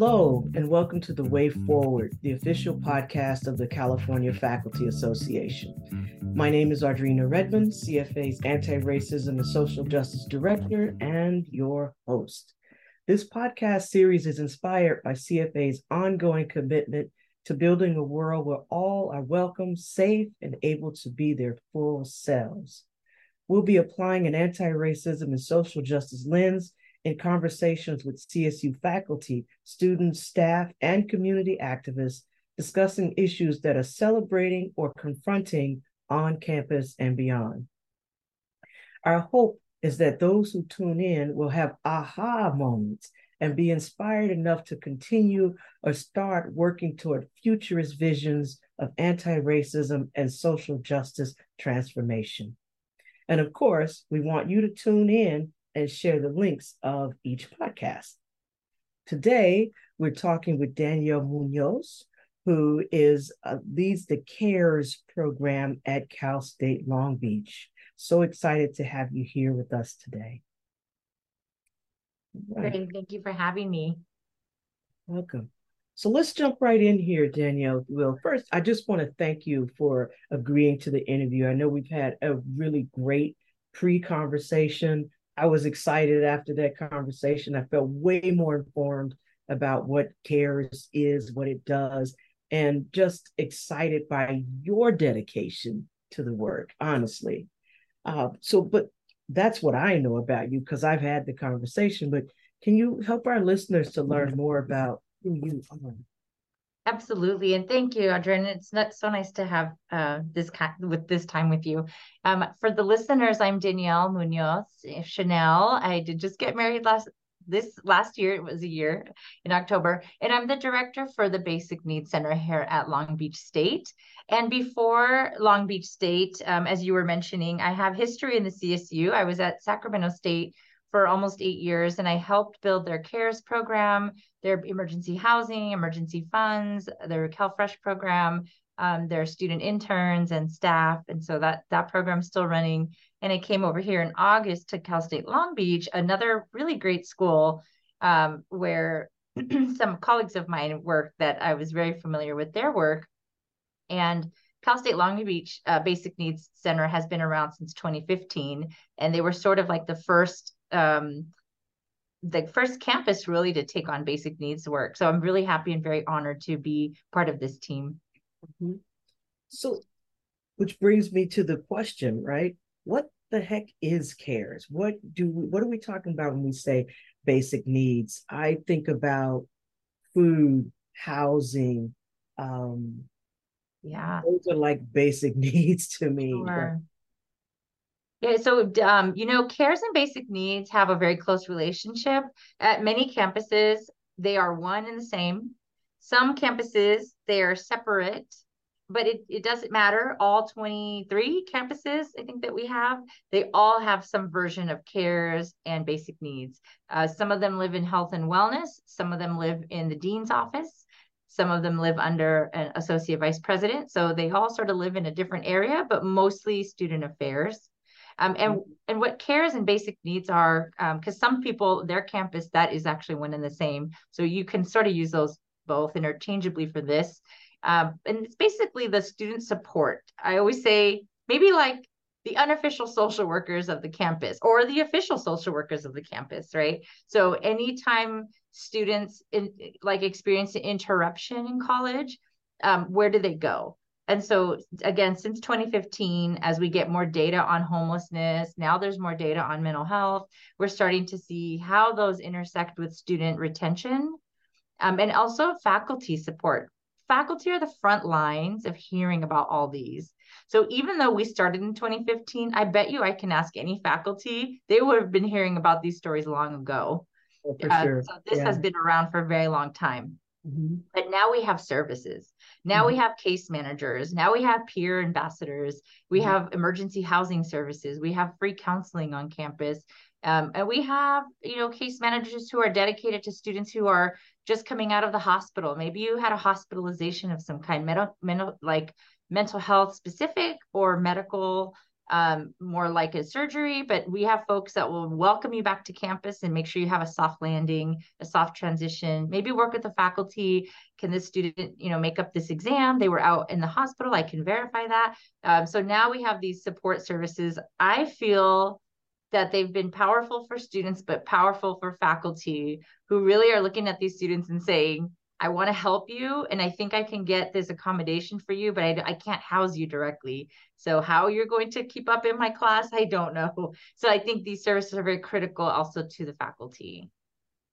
Hello, mm-hmm. and welcome to The Way Forward, the official podcast of the California Faculty Association. My name is Audrena Redmond, CFA's Anti Racism and Social Justice Director, and your host. This podcast series is inspired by CFA's ongoing commitment to building a world where all are welcome, safe, and able to be their full selves. We'll be applying an anti racism and social justice lens in conversations with CSU faculty, students, staff, and community activists discussing issues that are celebrating or confronting on campus and beyond. Our hope is that those who tune in will have aha moments and be inspired enough to continue or start working toward futurist visions of anti racism and social justice transformation. And of course, we want you to tune in and share the links of each podcast. Today, we're talking with Danielle Muñoz, who is uh, leads the CARES program at Cal State Long Beach. So excited to have you here with us today. Right. Great. Thank you for having me. Welcome. So let's jump right in here, Danielle. Well, first, I just want to thank you for agreeing to the interview. I know we've had a really great pre conversation. I was excited after that conversation. I felt way more informed about what CARES is, what it does, and just excited by your dedication to the work, honestly. Uh, so, but that's what I know about you because I've had the conversation. But can you help our listeners to learn more about who you are? Absolutely, and thank you, Audrey. And It's not so nice to have uh, this kind with this time with you. Um, for the listeners, I'm Danielle Muñoz Channel. I did just get married last this last year. It was a year in October, and I'm the director for the Basic Needs Center here at Long Beach State. And before Long Beach State, um, as you were mentioning, I have history in the CSU. I was at Sacramento State for almost eight years, and I helped build their CARES program, their emergency housing, emergency funds, their CalFresh program, um, their student interns and staff. And so that that program's still running. And I came over here in August to Cal State Long Beach, another really great school um, where some colleagues of mine work that I was very familiar with their work. And Cal State Long Beach uh, Basic Needs Center has been around since 2015, and they were sort of like the first um, the first campus really to take on basic needs work. So I'm really happy and very honored to be part of this team. Mm-hmm. So, which brings me to the question, right? What the heck is CARES? What do we, what are we talking about when we say basic needs? I think about food, housing. Um, yeah, those are like basic needs to me. Sure. Yeah, so um, you know, cares and basic needs have a very close relationship. At many campuses, they are one and the same. Some campuses, they are separate, but it, it doesn't matter. All 23 campuses, I think that we have, they all have some version of cares and basic needs. Uh, some of them live in health and wellness, some of them live in the dean's office. Some of them live under an associate vice president. So they all sort of live in a different area, but mostly student affairs. Um, and mm-hmm. and what cares and basic needs are because um, some people their campus that is actually one and the same. So you can sort of use those both interchangeably for this. Um, and it's basically the student support. I always say maybe like the unofficial social workers of the campus or the official social workers of the campus right? So anytime students in, like experience an interruption in college um, where do they go and so, again, since 2015, as we get more data on homelessness, now there's more data on mental health, we're starting to see how those intersect with student retention um, and also faculty support. Faculty are the front lines of hearing about all these. So even though we started in 2015, I bet you I can ask any faculty, they would have been hearing about these stories long ago. Oh, for uh, sure. So this yeah. has been around for a very long time. Mm-hmm. But now we have services. Now mm-hmm. we have case managers. Now we have peer ambassadors. We mm-hmm. have emergency housing services. We have free counseling on campus. Um, and we have, you know, case managers who are dedicated to students who are just coming out of the hospital. Maybe you had a hospitalization of some kind, mental, mental like mental health specific or medical um, more like a surgery, but we have folks that will welcome you back to campus and make sure you have a soft landing, a soft transition. Maybe work with the faculty. Can this student, you know, make up this exam? They were out in the hospital. I can verify that. Um, so now we have these support services. I feel that they've been powerful for students, but powerful for faculty who really are looking at these students and saying, I want to help you and I think I can get this accommodation for you, but I, I can't house you directly. So, how you're going to keep up in my class, I don't know. So, I think these services are very critical also to the faculty.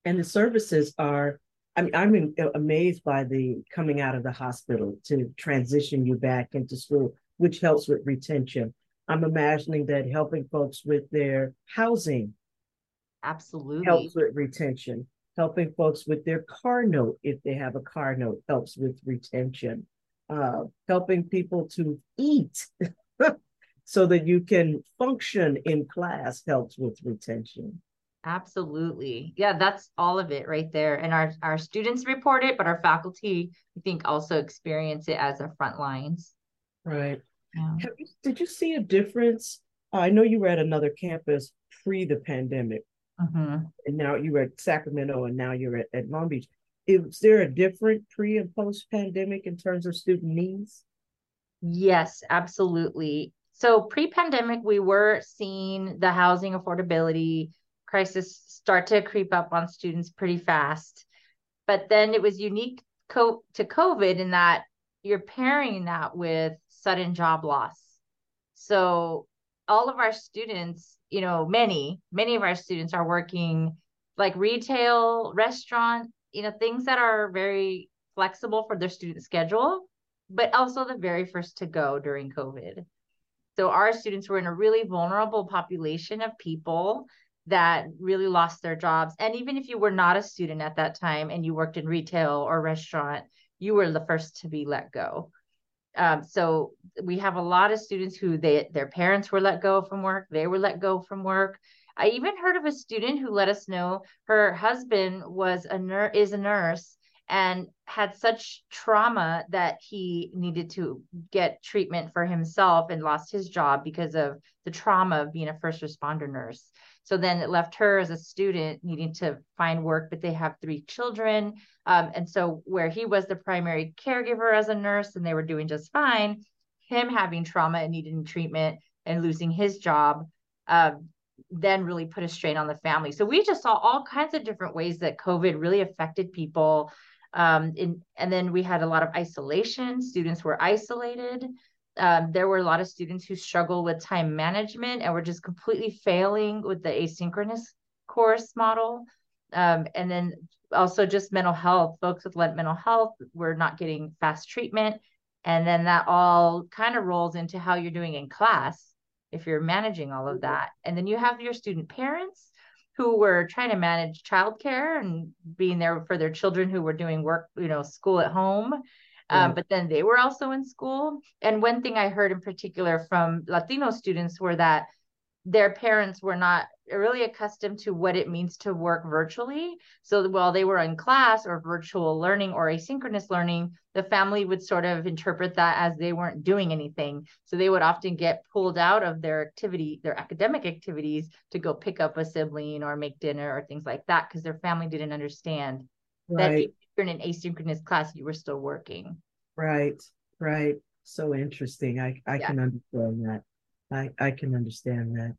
And the services are, I mean, I'm in, uh, amazed by the coming out of the hospital to transition you back into school, which helps with retention. I'm imagining that helping folks with their housing absolutely helps with retention helping folks with their car note if they have a car note helps with retention. Uh, helping people to eat so that you can function in class helps with retention. Absolutely. Yeah that's all of it right there. And our our students report it but our faculty i think also experience it as a front lines. Right. Yeah. you, did you see a difference? I know you were at another campus pre the pandemic Mm-hmm. And now you're at Sacramento and now you're at, at Long Beach. Is there a different pre and post pandemic in terms of student needs? Yes, absolutely. So pre pandemic, we were seeing the housing affordability crisis start to creep up on students pretty fast. But then it was unique co- to COVID in that you're pairing that with sudden job loss. So all of our students you know, many, many of our students are working like retail, restaurant, you know, things that are very flexible for their student schedule, but also the very first to go during COVID. So our students were in a really vulnerable population of people that really lost their jobs. And even if you were not a student at that time and you worked in retail or restaurant, you were the first to be let go. Um, so we have a lot of students who they their parents were let go from work, they were let go from work. I even heard of a student who let us know her husband was a nurse is a nurse and had such trauma that he needed to get treatment for himself and lost his job because of the trauma of being a first responder nurse. So then it left her as a student needing to find work, but they have three children. Um, and so where he was the primary caregiver as a nurse and they were doing just fine, him having trauma and needing treatment and losing his job um, then really put a strain on the family. So we just saw all kinds of different ways that COVID really affected people. Um, in, and then we had a lot of isolation. Students were isolated um, there were a lot of students who struggle with time management and were just completely failing with the asynchronous course model. Um, and then also just mental health, folks with mental health were not getting fast treatment. And then that all kind of rolls into how you're doing in class if you're managing all of that. And then you have your student parents who were trying to manage childcare and being there for their children who were doing work, you know, school at home um, but then they were also in school. And one thing I heard in particular from Latino students were that their parents were not really accustomed to what it means to work virtually. So while they were in class or virtual learning or asynchronous learning, the family would sort of interpret that as they weren't doing anything. So they would often get pulled out of their activity, their academic activities to go pick up a sibling or make dinner or things like that because their family didn't understand right. that you're in an asynchronous class, you were still working. Right, right. So interesting. I, I yeah. can understand that. I, I can understand that.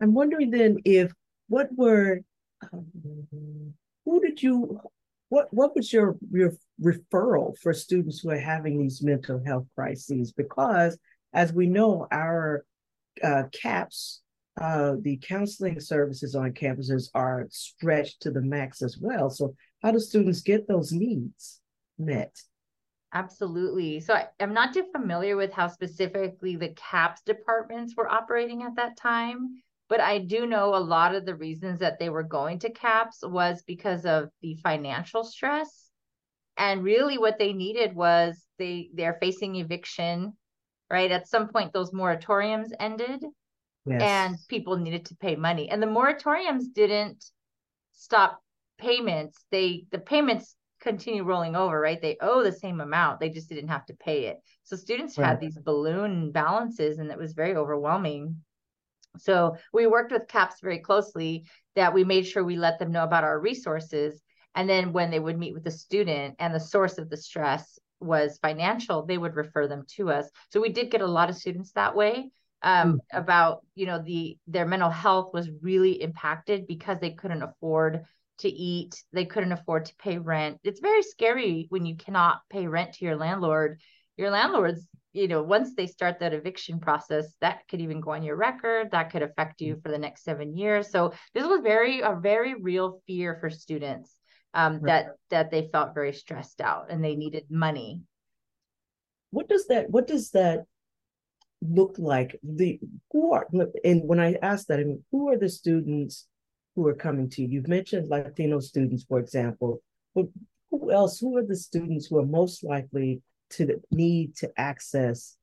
I'm wondering then if what were um, who did you what what was your your referral for students who are having these mental health crises? Because as we know, our uh, CAPS, uh, the counseling services on campuses are stretched to the max as well. So how do students get those needs met? Absolutely. So I, am not too familiar with how specifically the CAPS departments were operating at that time, but I do know a lot of the reasons that they were going to CAPS was because of the financial stress. And really what they needed was they they're facing eviction, right? At some point those moratoriums ended yes. and people needed to pay money. And the moratoriums didn't stop payments. They the payments continue rolling over, right? They owe the same amount. They just didn't have to pay it. So students right. had these balloon balances and it was very overwhelming. So we worked with CAPS very closely that we made sure we let them know about our resources. And then when they would meet with the student and the source of the stress was financial, they would refer them to us. So we did get a lot of students that way um, mm-hmm. about, you know, the their mental health was really impacted because they couldn't afford to eat, they couldn't afford to pay rent. It's very scary when you cannot pay rent to your landlord. Your landlord's you know, once they start that eviction process, that could even go on your record. That could affect you for the next seven years. So this was very a very real fear for students um, right. that that they felt very stressed out and they needed money. What does that What does that look like? The who are and when I ask that, I mean, who are the students who are coming to you? You've mentioned Latino students, for example. But who else? Who are the students who are most likely to need to access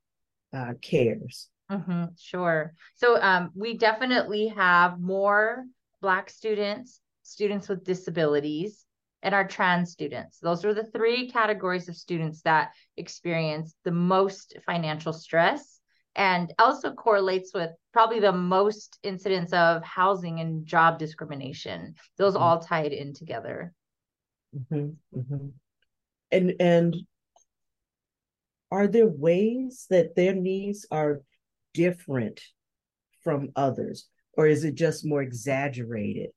uh, cares. Mm-hmm, sure. So um, we definitely have more Black students, students with disabilities, and our trans students. Those are the three categories of students that experience the most financial stress and also correlates with probably the most incidents of housing and job discrimination. Those mm-hmm. all tied in together. Mm-hmm, mm-hmm. And and are there ways that their needs are different from others or is it just more exaggerated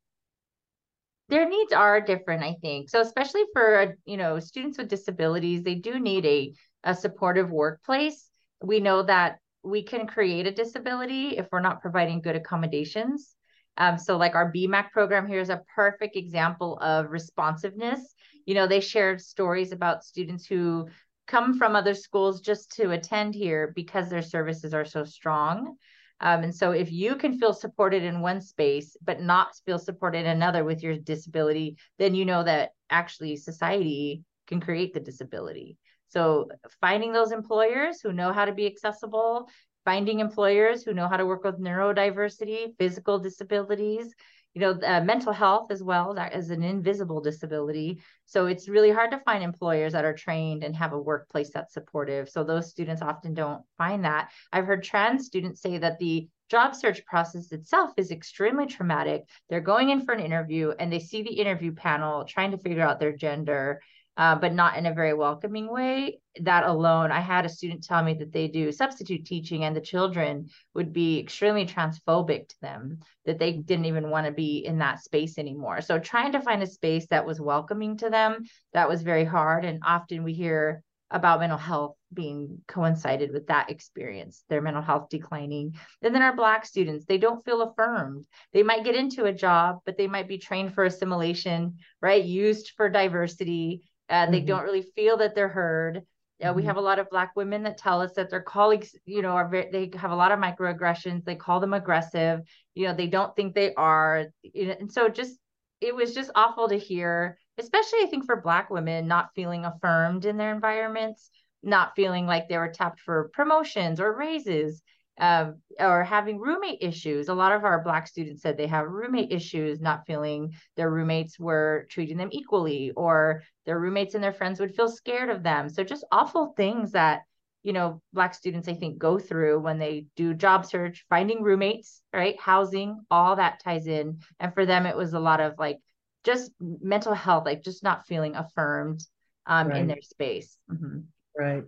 their needs are different i think so especially for you know students with disabilities they do need a, a supportive workplace we know that we can create a disability if we're not providing good accommodations um, so like our bmac program here is a perfect example of responsiveness you know they shared stories about students who come from other schools just to attend here because their services are so strong. Um, and so if you can feel supported in one space, but not feel supported in another with your disability, then you know that actually society can create the disability. So finding those employers who know how to be accessible, finding employers who know how to work with neurodiversity, physical disabilities, you know uh, mental health as well that is an invisible disability. So it's really hard to find employers that are trained and have a workplace that's supportive. So those students often don't find that. I've heard trans students say that the job search process itself is extremely traumatic. They're going in for an interview and they see the interview panel trying to figure out their gender uh, but not in a very welcoming way. That alone, I had a student tell me that they do substitute teaching and the children would be extremely transphobic to them, that they didn't even want to be in that space anymore. So, trying to find a space that was welcoming to them, that was very hard. And often we hear about mental health being coincided with that experience, their mental health declining. And then our Black students, they don't feel affirmed. They might get into a job, but they might be trained for assimilation, right? Used for diversity uh, they mm-hmm. don't really feel that they're heard. Uh, mm-hmm. We have a lot of Black women that tell us that their colleagues, you know, are very, they have a lot of microaggressions. They call them aggressive. You know, they don't think they are. You know, and so just it was just awful to hear, especially I think for Black women not feeling affirmed in their environments, not feeling like they were tapped for promotions or raises um, or having roommate issues. A lot of our Black students said they have roommate issues, not feeling their roommates were treating them equally, or their roommates and their friends would feel scared of them. So, just awful things that, you know, Black students, I think, go through when they do job search, finding roommates, right? Housing, all that ties in. And for them, it was a lot of like just mental health, like just not feeling affirmed um, right. in their space. Mm-hmm. Right.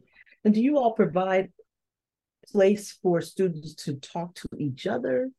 And do you all provide place for students to talk to each other?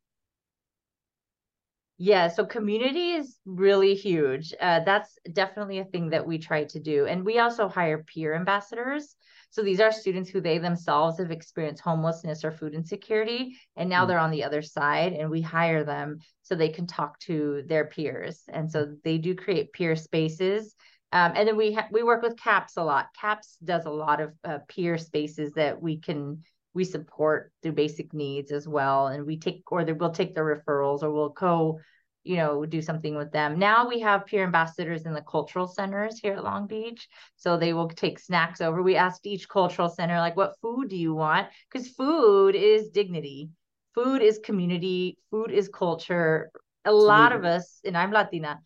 Yeah, so community is really huge. Uh, that's definitely a thing that we try to do. And we also hire peer ambassadors. So these are students who they themselves have experienced homelessness or food insecurity, and now mm-hmm. they're on the other side, and we hire them so they can talk to their peers. And so they do create peer spaces. Um, and then we ha- we work with CAPS a lot. CAPS does a lot of uh, peer spaces that we can we support through basic needs as well and we take or we'll take the referrals or we'll co you know do something with them. Now we have peer ambassadors in the cultural centers here at long beach so they will take snacks over. We asked each cultural center like what food do you want? Because food is dignity. Food is community. Food is culture. A lot of us and i'm latina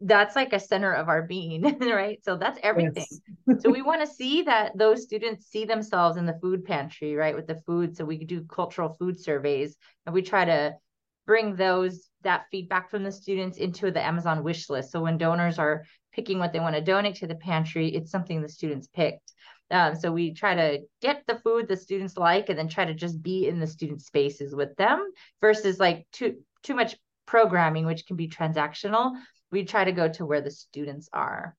that's like a center of our being, right? So that's everything. Yes. so we want to see that those students see themselves in the food pantry, right? With the food. So we do cultural food surveys and we try to bring those that feedback from the students into the Amazon wish list. So when donors are picking what they want to donate to the pantry, it's something the students picked. Um, so we try to get the food the students like and then try to just be in the student spaces with them versus like too too much programming, which can be transactional. We try to go to where the students are.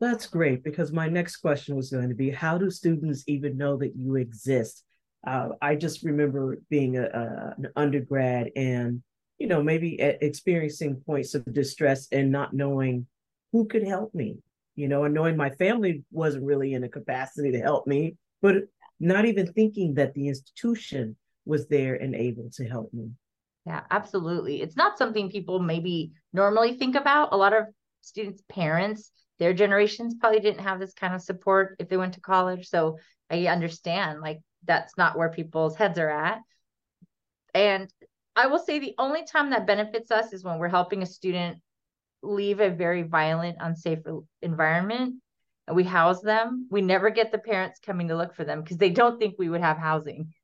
That's great because my next question was going to be how do students even know that you exist? Uh, I just remember being a, a, an undergrad and, you know, maybe experiencing points of distress and not knowing who could help me, you know, and knowing my family wasn't really in a capacity to help me, but not even thinking that the institution was there and able to help me. Yeah, absolutely. It's not something people maybe normally think about. A lot of students' parents, their generations probably didn't have this kind of support if they went to college. So I understand like that's not where people's heads are at. And I will say the only time that benefits us is when we're helping a student leave a very violent, unsafe environment and we house them. We never get the parents coming to look for them because they don't think we would have housing.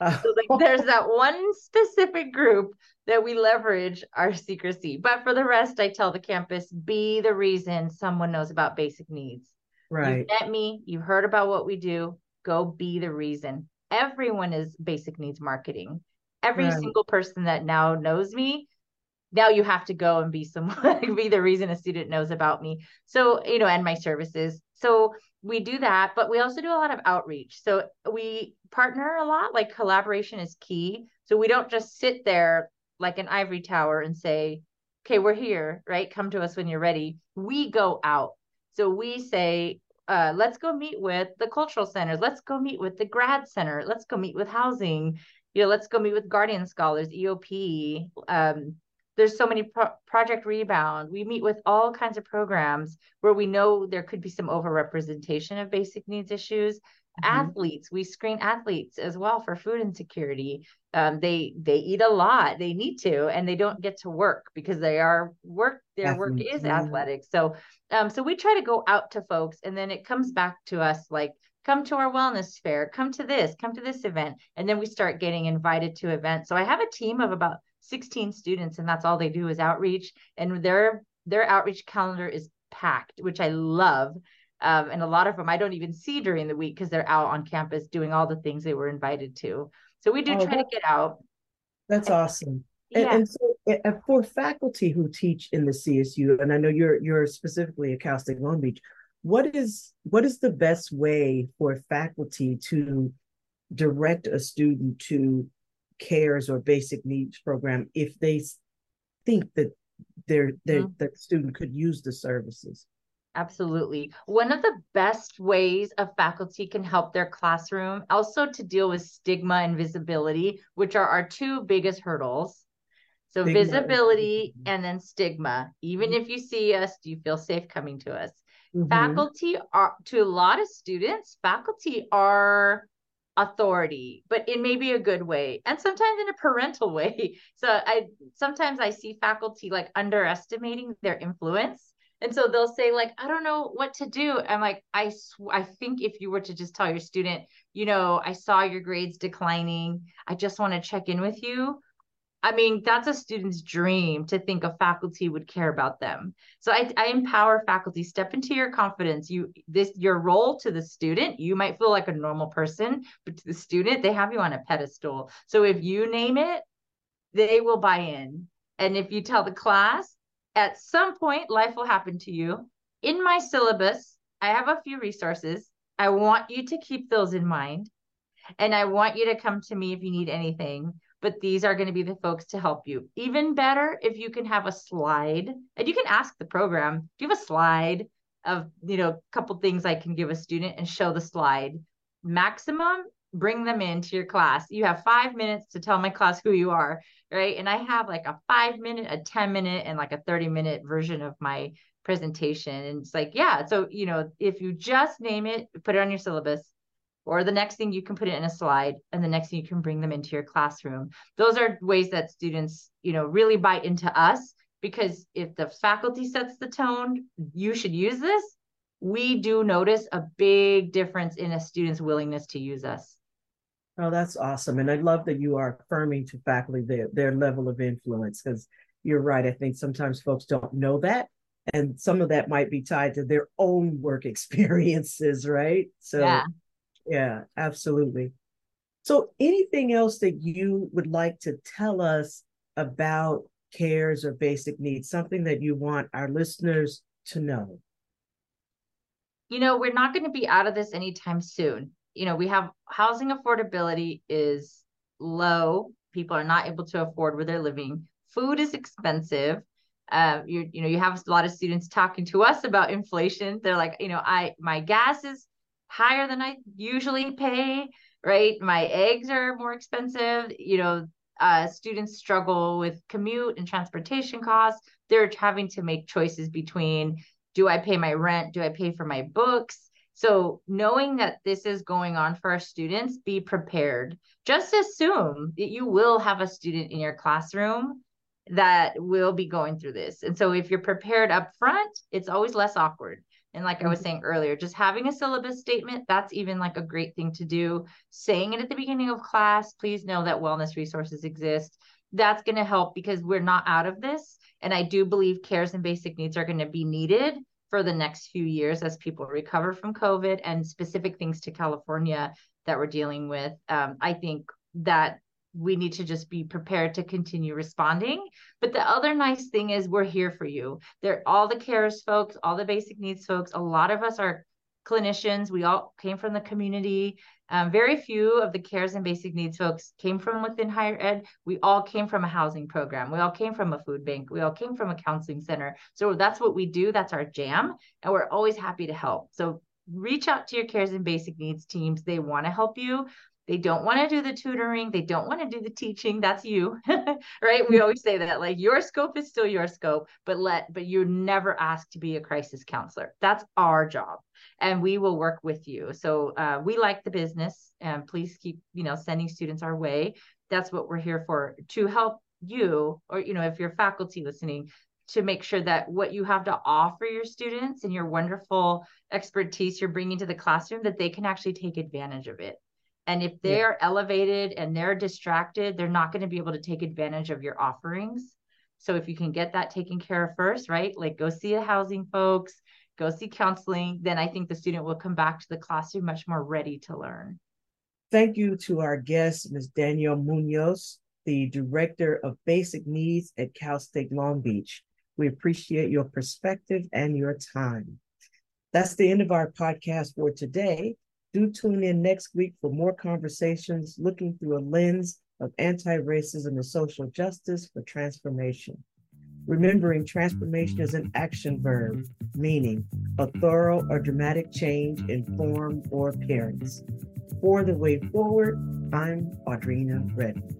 So like there's that one specific group that we leverage our secrecy. But for the rest, I tell the campus, be the reason someone knows about basic needs. Right. You've met me, you've heard about what we do. Go be the reason. Everyone is basic needs marketing. Every right. single person that now knows me, now you have to go and be someone, be the reason a student knows about me. So, you know, and my services. So we do that, but we also do a lot of outreach. So we partner a lot, like collaboration is key. So we don't just sit there like an ivory tower and say, okay, we're here, right? Come to us when you're ready. We go out. So we say, uh, let's go meet with the cultural centers. Let's go meet with the grad center. Let's go meet with housing. You know, let's go meet with guardian scholars, EOP, um, there's so many pro- project rebound. We meet with all kinds of programs where we know there could be some overrepresentation of basic needs issues. Mm-hmm. athletes we screen athletes as well for food insecurity. Um, they they eat a lot. They need to and they don't get to work because they are work their work is athletics so um so we try to go out to folks and then it comes back to us like come to our wellness fair come to this come to this event. And then we start getting invited to events. So i have a team of about 16 students and that's all they do is outreach. And their their outreach calendar is packed which i love. Um, and a lot of them i don't even see during the week because they're out on campus doing all the things they were invited to. So we do oh, try to get out. That's and, awesome. And, yeah. and so for faculty who teach in the csu and i know you're you're specifically at cal state long beach what is what is the best way for faculty to direct a student to cares or basic needs program if they think that their their mm-hmm. that student could use the services absolutely one of the best ways a faculty can help their classroom also to deal with stigma and visibility which are our two biggest hurdles so stigma. visibility and then stigma even mm-hmm. if you see us do you feel safe coming to us mm-hmm. faculty are to a lot of students faculty are authority but in maybe a good way and sometimes in a parental way so i sometimes i see faculty like underestimating their influence and so they'll say like i don't know what to do i'm like i sw- i think if you were to just tell your student you know i saw your grades declining i just want to check in with you I mean, that's a student's dream to think a faculty would care about them. So I, I, empower faculty, step into your confidence. You this your role to the student, you might feel like a normal person, but to the student, they have you on a pedestal. So if you name it, they will buy in. And if you tell the class, at some point, life will happen to you. In my syllabus, I have a few resources. I want you to keep those in mind. And I want you to come to me if you need anything but these are going to be the folks to help you. Even better if you can have a slide and you can ask the program, do you have a slide of, you know, a couple things I can give a student and show the slide. Maximum, bring them into your class. You have five minutes to tell my class who you are, right? And I have like a five minute, a 10 minute, and like a 30 minute version of my presentation. And it's like, yeah. So, you know, if you just name it, put it on your syllabus, or the next thing you can put it in a slide and the next thing you can bring them into your classroom those are ways that students you know really buy into us because if the faculty sets the tone, you should use this. We do notice a big difference in a student's willingness to use us. Oh, that's awesome. And I love that you are affirming to faculty their, their level of influence because you're right. I think sometimes folks don't know that. And some of that might be tied to their own work experiences, right? So, yeah, yeah absolutely. So, anything else that you would like to tell us about cares or basic needs, something that you want our listeners to know? You know, we're not going to be out of this anytime soon. You know, we have housing affordability is low. People are not able to afford where they're living. Food is expensive. Uh, you you know, you have a lot of students talking to us about inflation. They're like, you know, I my gas is higher than I usually pay, right? My eggs are more expensive. You know, uh, students struggle with commute and transportation costs. They're having to make choices between do I pay my rent? Do I pay for my books? So, knowing that this is going on for our students, be prepared. Just assume that you will have a student in your classroom that will be going through this. And so, if you're prepared up front, it's always less awkward. And like I was mm-hmm. saying earlier, just having a syllabus statement, that's even like a great thing to do. Saying it at the beginning of class, please know that wellness resources exist. That's going to help because we're not out of this. And I do believe cares and basic needs are going to be needed for the next few years as people recover from COVID and specific things to California that we're dealing with. Um, I think that we need to just be prepared to continue responding. But the other nice thing is we're here for you. They're all the cares folks, all the basic needs folks. A lot of us are clinicians. We all came from the community. Um, very few of the cares and basic needs folks came from within higher ed. We all came from a housing program. We all came from a food bank. We all came from a counseling center. So that's what we do. That's our jam. And we're always happy to help. So reach out to your cares and basic needs teams. They want to help you. They don't want to do the tutoring. They don't want to do the teaching. That's you, right? We always say that like your scope is still your scope, but let, but you're never asked to be a crisis counselor. That's our job and we will work with you. So uh, we like the business and please keep, you know, sending students our way. That's what we're here for to help you, or, you know, if you're faculty listening, to make sure that what you have to offer your students and your wonderful expertise you're bringing to the classroom that they can actually take advantage of it and if they yeah. are elevated and they're distracted, they're not going to be able to take advantage of your offerings. So if you can get that taken care of first, right? Like go see a housing folks, go see counseling, then I think the student will come back to the classroom much more ready to learn. Thank you to our guest, Ms. Danielle Muñoz, the Director of Basic Needs at Cal State Long Beach. We appreciate your perspective and your time. That's the end of our podcast for today. Do tune in next week for more conversations looking through a lens of anti racism and social justice for transformation. Remembering transformation is an action verb, meaning a thorough or dramatic change in form or appearance. For the way forward, I'm Audrena Redmond.